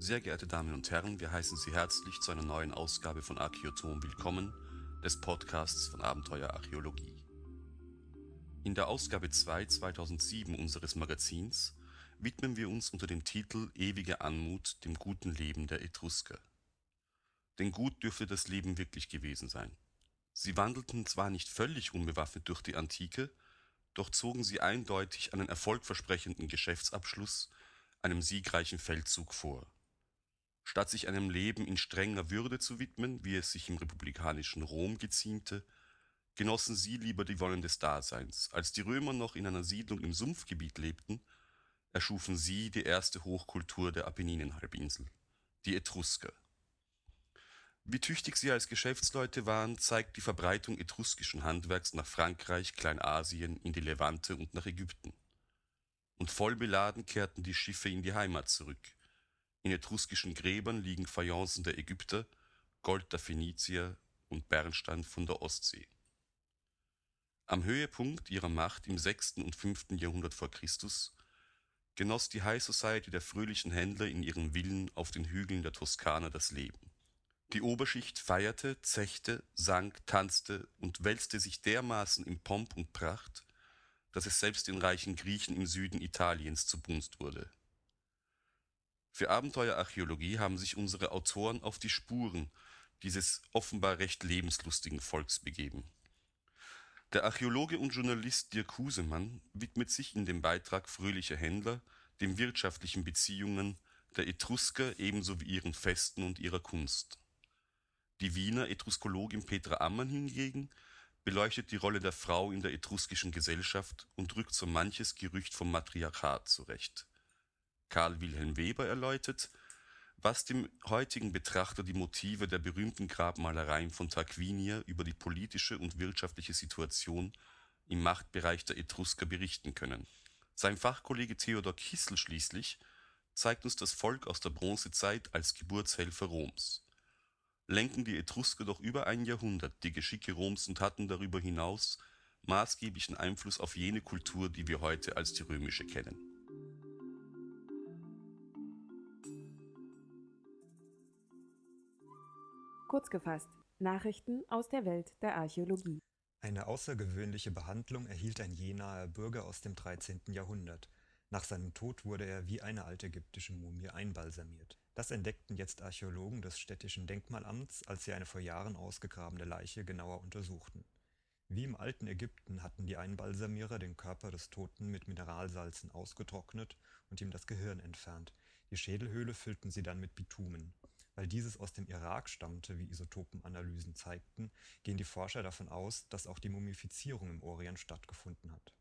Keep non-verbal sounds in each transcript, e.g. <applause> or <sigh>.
Sehr geehrte Damen und Herren, wir heißen Sie herzlich zu einer neuen Ausgabe von Archäotom willkommen, des Podcasts von Abenteuer Archäologie. In der Ausgabe 2 2007 unseres Magazins widmen wir uns unter dem Titel Ewige Anmut dem guten Leben der Etrusker. Denn gut dürfte das Leben wirklich gewesen sein. Sie wandelten zwar nicht völlig unbewaffnet durch die Antike, doch zogen sie eindeutig einen erfolgversprechenden Geschäftsabschluss, einem siegreichen Feldzug vor. Statt sich einem Leben in strenger Würde zu widmen, wie es sich im republikanischen Rom geziemte, genossen sie lieber die Wonnen des Daseins. Als die Römer noch in einer Siedlung im Sumpfgebiet lebten, erschufen sie die erste Hochkultur der Apenninenhalbinsel, die Etrusker. Wie tüchtig sie als Geschäftsleute waren, zeigt die Verbreitung etruskischen Handwerks nach Frankreich, Kleinasien, in die Levante und nach Ägypten. Und voll beladen kehrten die Schiffe in die Heimat zurück. In etruskischen Gräbern liegen Fayencen der Ägypter, Gold der Phönizier und Bernstein von der Ostsee. Am Höhepunkt ihrer Macht im 6. und 5. Jahrhundert vor Christus genoss die High Society der fröhlichen Händler in ihren Villen auf den Hügeln der Toskana das Leben. Die Oberschicht feierte, zechte, sang, tanzte und wälzte sich dermaßen in Pomp und Pracht, dass es selbst den reichen Griechen im Süden Italiens zu Gunst wurde. Für Abenteuerarchäologie haben sich unsere Autoren auf die Spuren dieses offenbar recht lebenslustigen Volks begeben. Der Archäologe und Journalist Dirk Husemann widmet sich in dem Beitrag Fröhliche Händler den wirtschaftlichen Beziehungen der Etrusker ebenso wie ihren Festen und ihrer Kunst. Die Wiener Etruskologin Petra Ammann hingegen beleuchtet die Rolle der Frau in der etruskischen Gesellschaft und rückt so manches Gerücht vom Matriarchat zurecht. Karl Wilhelm Weber erläutert, was dem heutigen Betrachter die Motive der berühmten Grabmalereien von Tarquinia über die politische und wirtschaftliche Situation im Machtbereich der Etrusker berichten können. Sein Fachkollege Theodor Kissel schließlich zeigt uns das Volk aus der Bronzezeit als Geburtshelfer Roms. Lenken die Etrusker doch über ein Jahrhundert die Geschicke Roms und hatten darüber hinaus maßgeblichen Einfluss auf jene Kultur, die wir heute als die römische kennen Kurz gefasst, Nachrichten aus der Welt der Archäologie. Eine außergewöhnliche Behandlung erhielt ein jenaer Bürger aus dem 13. Jahrhundert. Nach seinem Tod wurde er wie eine altägyptische Mumie einbalsamiert. Das entdeckten jetzt Archäologen des städtischen Denkmalamts, als sie eine vor Jahren ausgegrabene Leiche genauer untersuchten. Wie im alten Ägypten hatten die Einbalsamierer den Körper des Toten mit Mineralsalzen ausgetrocknet und ihm das Gehirn entfernt. Die Schädelhöhle füllten sie dann mit Bitumen. Weil dieses aus dem Irak stammte, wie Isotopenanalysen zeigten, gehen die Forscher davon aus, dass auch die Mumifizierung im Orient stattgefunden hat.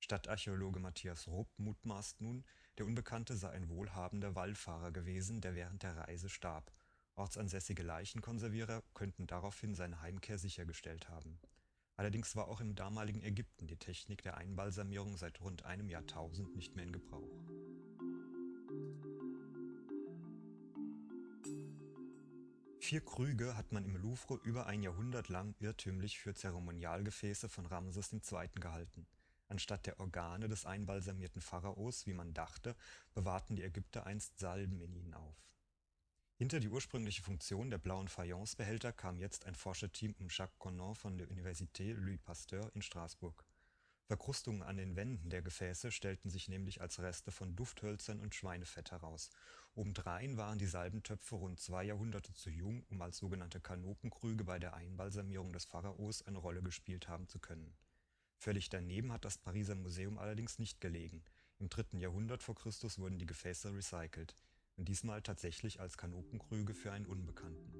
Stadtarchäologe Matthias Rupp mutmaßt nun, der Unbekannte sei ein wohlhabender Wallfahrer gewesen, der während der Reise starb. Ortsansässige Leichenkonservierer könnten daraufhin seine Heimkehr sichergestellt haben. Allerdings war auch im damaligen Ägypten die Technik der Einbalsamierung seit rund einem Jahrtausend nicht mehr in Gebrauch. Vier Krüge hat man im Louvre über ein Jahrhundert lang irrtümlich für Zeremonialgefäße von Ramses II. gehalten. Anstatt der Organe des einbalsamierten Pharaos, wie man dachte, bewahrten die Ägypter einst Salben in ihnen auf. Hinter die ursprüngliche Funktion der blauen Fayencebehälter kam jetzt ein Forscherteam um Jacques Connon von der Université Louis Pasteur in Straßburg Verkrustungen an den Wänden der Gefäße stellten sich nämlich als Reste von Dufthölzern und Schweinefett heraus. Obendrein waren die Salbentöpfe rund zwei Jahrhunderte zu jung, um als sogenannte Kanopenkrüge bei der Einbalsamierung des Pharaos eine Rolle gespielt haben zu können. Völlig daneben hat das Pariser Museum allerdings nicht gelegen. Im dritten Jahrhundert vor Christus wurden die Gefäße recycelt, und diesmal tatsächlich als Kanopenkrüge für einen Unbekannten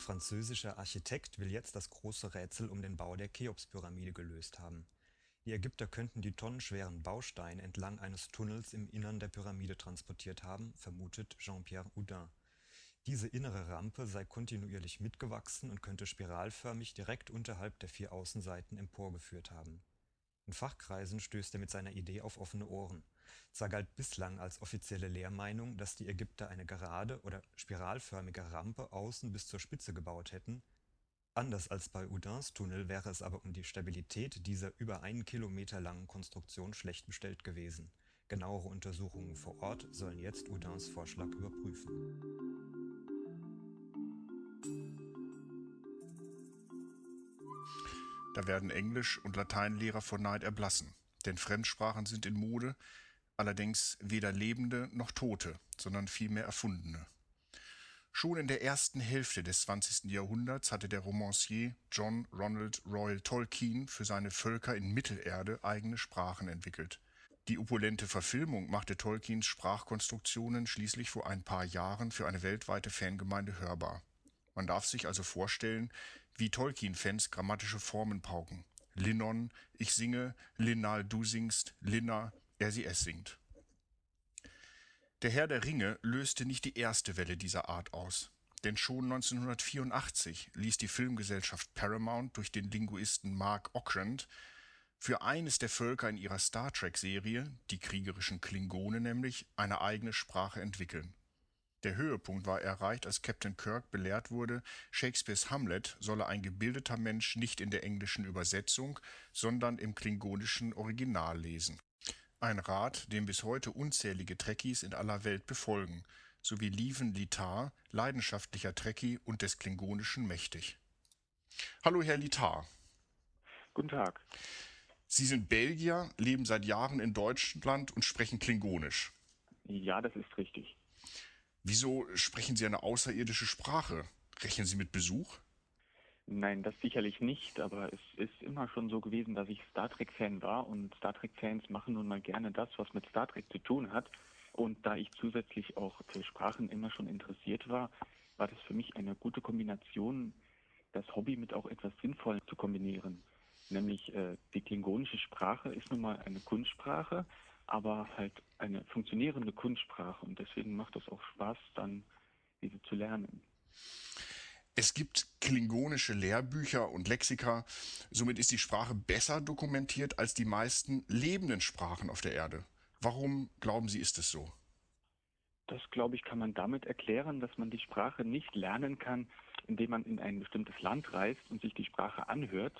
französischer Architekt will jetzt das große Rätsel um den Bau der Cheops-Pyramide gelöst haben. Die Ägypter könnten die tonnenschweren Bausteine entlang eines Tunnels im Innern der Pyramide transportiert haben, vermutet Jean-Pierre Houdin. Diese innere Rampe sei kontinuierlich mitgewachsen und könnte spiralförmig direkt unterhalb der vier Außenseiten emporgeführt haben. In Fachkreisen stößt er mit seiner Idee auf offene Ohren. Zwar galt bislang als offizielle Lehrmeinung, dass die Ägypter eine gerade oder spiralförmige Rampe außen bis zur Spitze gebaut hätten, Anders als bei Oudins Tunnel wäre es aber um die Stabilität dieser über einen Kilometer langen Konstruktion schlecht bestellt gewesen. Genauere Untersuchungen vor Ort sollen jetzt Oudins Vorschlag überprüfen. Da werden Englisch- und Lateinlehrer vor Neid erblassen, denn Fremdsprachen sind in Mode, allerdings weder lebende noch tote, sondern vielmehr erfundene. Schon in der ersten Hälfte des 20. Jahrhunderts hatte der Romancier John Ronald Royal Tolkien für seine Völker in Mittelerde eigene Sprachen entwickelt. Die opulente Verfilmung machte Tolkiens Sprachkonstruktionen schließlich vor ein paar Jahren für eine weltweite Fangemeinde hörbar. Man darf sich also vorstellen, wie Tolkien-Fans grammatische Formen pauken. Linnon, ich singe, Linnal, du singst, Linna, er sie es singt. Der Herr der Ringe löste nicht die erste Welle dieser Art aus. Denn schon 1984 ließ die Filmgesellschaft Paramount durch den Linguisten Mark Okrand für eines der Völker in ihrer Star Trek-Serie, die kriegerischen Klingone nämlich, eine eigene Sprache entwickeln. Der Höhepunkt war erreicht, als Captain Kirk belehrt wurde, Shakespeares Hamlet solle ein gebildeter Mensch nicht in der englischen Übersetzung, sondern im klingonischen Original lesen. Ein Rat, den bis heute unzählige Trekkies in aller Welt befolgen, sowie Lieven Litar, leidenschaftlicher Trekkie und des Klingonischen mächtig. Hallo, Herr Litar. Guten Tag. Sie sind Belgier, leben seit Jahren in Deutschland und sprechen Klingonisch. Ja, das ist richtig. Wieso sprechen Sie eine außerirdische Sprache? Rechnen Sie mit Besuch? Nein, das sicherlich nicht, aber es ist immer schon so gewesen, dass ich Star Trek-Fan war und Star Trek-Fans machen nun mal gerne das, was mit Star Trek zu tun hat. Und da ich zusätzlich auch für Sprachen immer schon interessiert war, war das für mich eine gute Kombination, das Hobby mit auch etwas Sinnvollem zu kombinieren. Nämlich äh, die klingonische Sprache ist nun mal eine Kunstsprache, aber halt eine funktionierende Kunstsprache und deswegen macht es auch Spaß, dann diese zu lernen. Es gibt klingonische Lehrbücher und Lexika, somit ist die Sprache besser dokumentiert als die meisten lebenden Sprachen auf der Erde. Warum glauben Sie, ist es so? Das, glaube ich, kann man damit erklären, dass man die Sprache nicht lernen kann, indem man in ein bestimmtes Land reist und sich die Sprache anhört,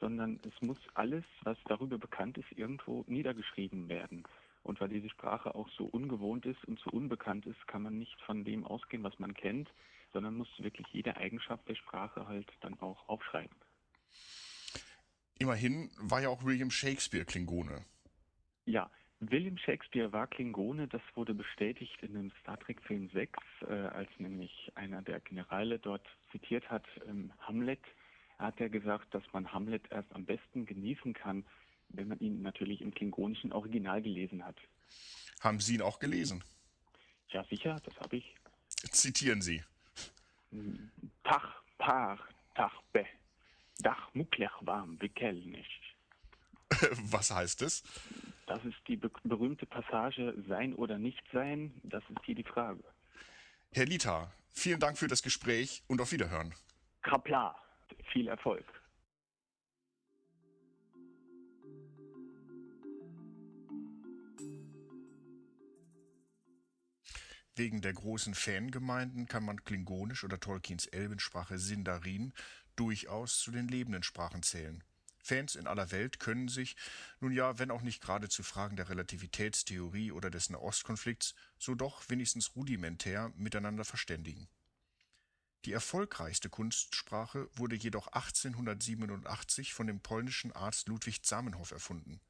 sondern es muss alles, was darüber bekannt ist, irgendwo niedergeschrieben werden. Und weil diese Sprache auch so ungewohnt ist und so unbekannt ist, kann man nicht von dem ausgehen, was man kennt, sondern muss wirklich jede Eigenschaft der Sprache halt dann auch aufschreiben. Immerhin war ja auch William Shakespeare Klingone. Ja, William Shakespeare war Klingone, das wurde bestätigt in dem Star Trek Film 6, äh, als nämlich einer der Generale dort zitiert hat, ähm, Hamlet, hat er gesagt, dass man Hamlet erst am besten genießen kann, wenn man ihn natürlich im klingonischen Original gelesen hat. Haben Sie ihn auch gelesen? Ja, sicher, das habe ich. Zitieren Sie. Tach, par, tach, be. Dach muklech warm, wickel nicht. <laughs> Was heißt es? Das ist die be berühmte Passage Sein oder nicht sein, das ist hier die Frage. Herr Lita, vielen Dank für das Gespräch und auf Wiederhören. Krapla, viel Erfolg. Wegen der großen Fangemeinden kann man Klingonisch oder Tolkiens Elbensprache Sindarin durchaus zu den lebenden Sprachen zählen. Fans in aller Welt können sich, nun ja, wenn auch nicht gerade zu Fragen der Relativitätstheorie oder des Nahostkonflikts, so doch wenigstens rudimentär miteinander verständigen. Die erfolgreichste Kunstsprache wurde jedoch 1887 von dem polnischen Arzt Ludwig Zamenhof erfunden.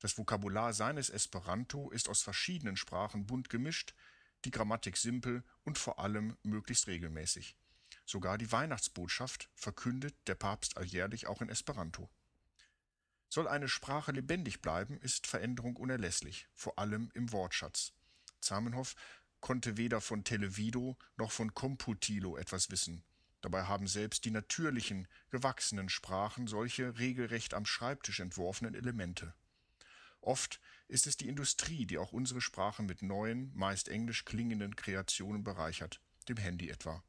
Das Vokabular seines Esperanto ist aus verschiedenen Sprachen bunt gemischt, die Grammatik simpel und vor allem möglichst regelmäßig. Sogar die Weihnachtsbotschaft verkündet der Papst alljährlich auch in Esperanto. Soll eine Sprache lebendig bleiben, ist Veränderung unerlässlich, vor allem im Wortschatz. Zamenhof konnte weder von Televido noch von Computilo etwas wissen. Dabei haben selbst die natürlichen, gewachsenen Sprachen solche regelrecht am Schreibtisch entworfenen Elemente. Oft ist es die Industrie, die auch unsere Sprache mit neuen, meist englisch klingenden Kreationen bereichert, dem Handy etwa.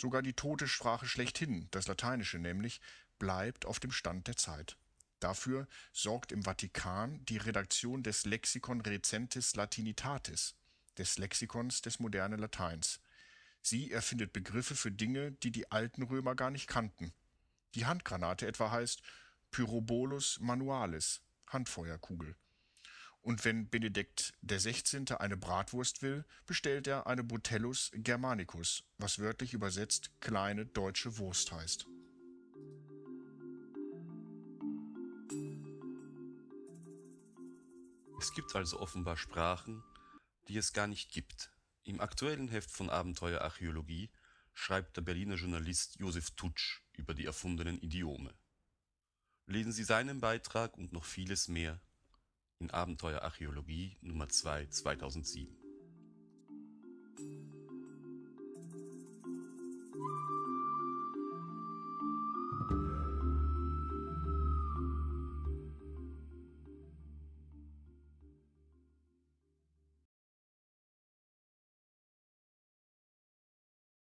Sogar die tote Sprache schlechthin, das Lateinische nämlich, bleibt auf dem Stand der Zeit. Dafür sorgt im Vatikan die Redaktion des Lexikon Recentis Latinitatis, des Lexikons des modernen Lateins. Sie erfindet Begriffe für Dinge, die die alten Römer gar nicht kannten. Die Handgranate etwa heißt Pyrobolus manualis, Handfeuerkugel. Und wenn Benedikt XVI. eine Bratwurst will, bestellt er eine Botellus Germanicus, was wörtlich übersetzt kleine deutsche Wurst heißt. Es gibt also offenbar Sprachen, die es gar nicht gibt. Im aktuellen Heft von Abenteuer Archäologie schreibt der Berliner Journalist Josef Tutsch über die erfundenen Idiome. Lesen Sie seinen Beitrag und noch vieles mehr in Abenteuer Archäologie Nummer 2 2007.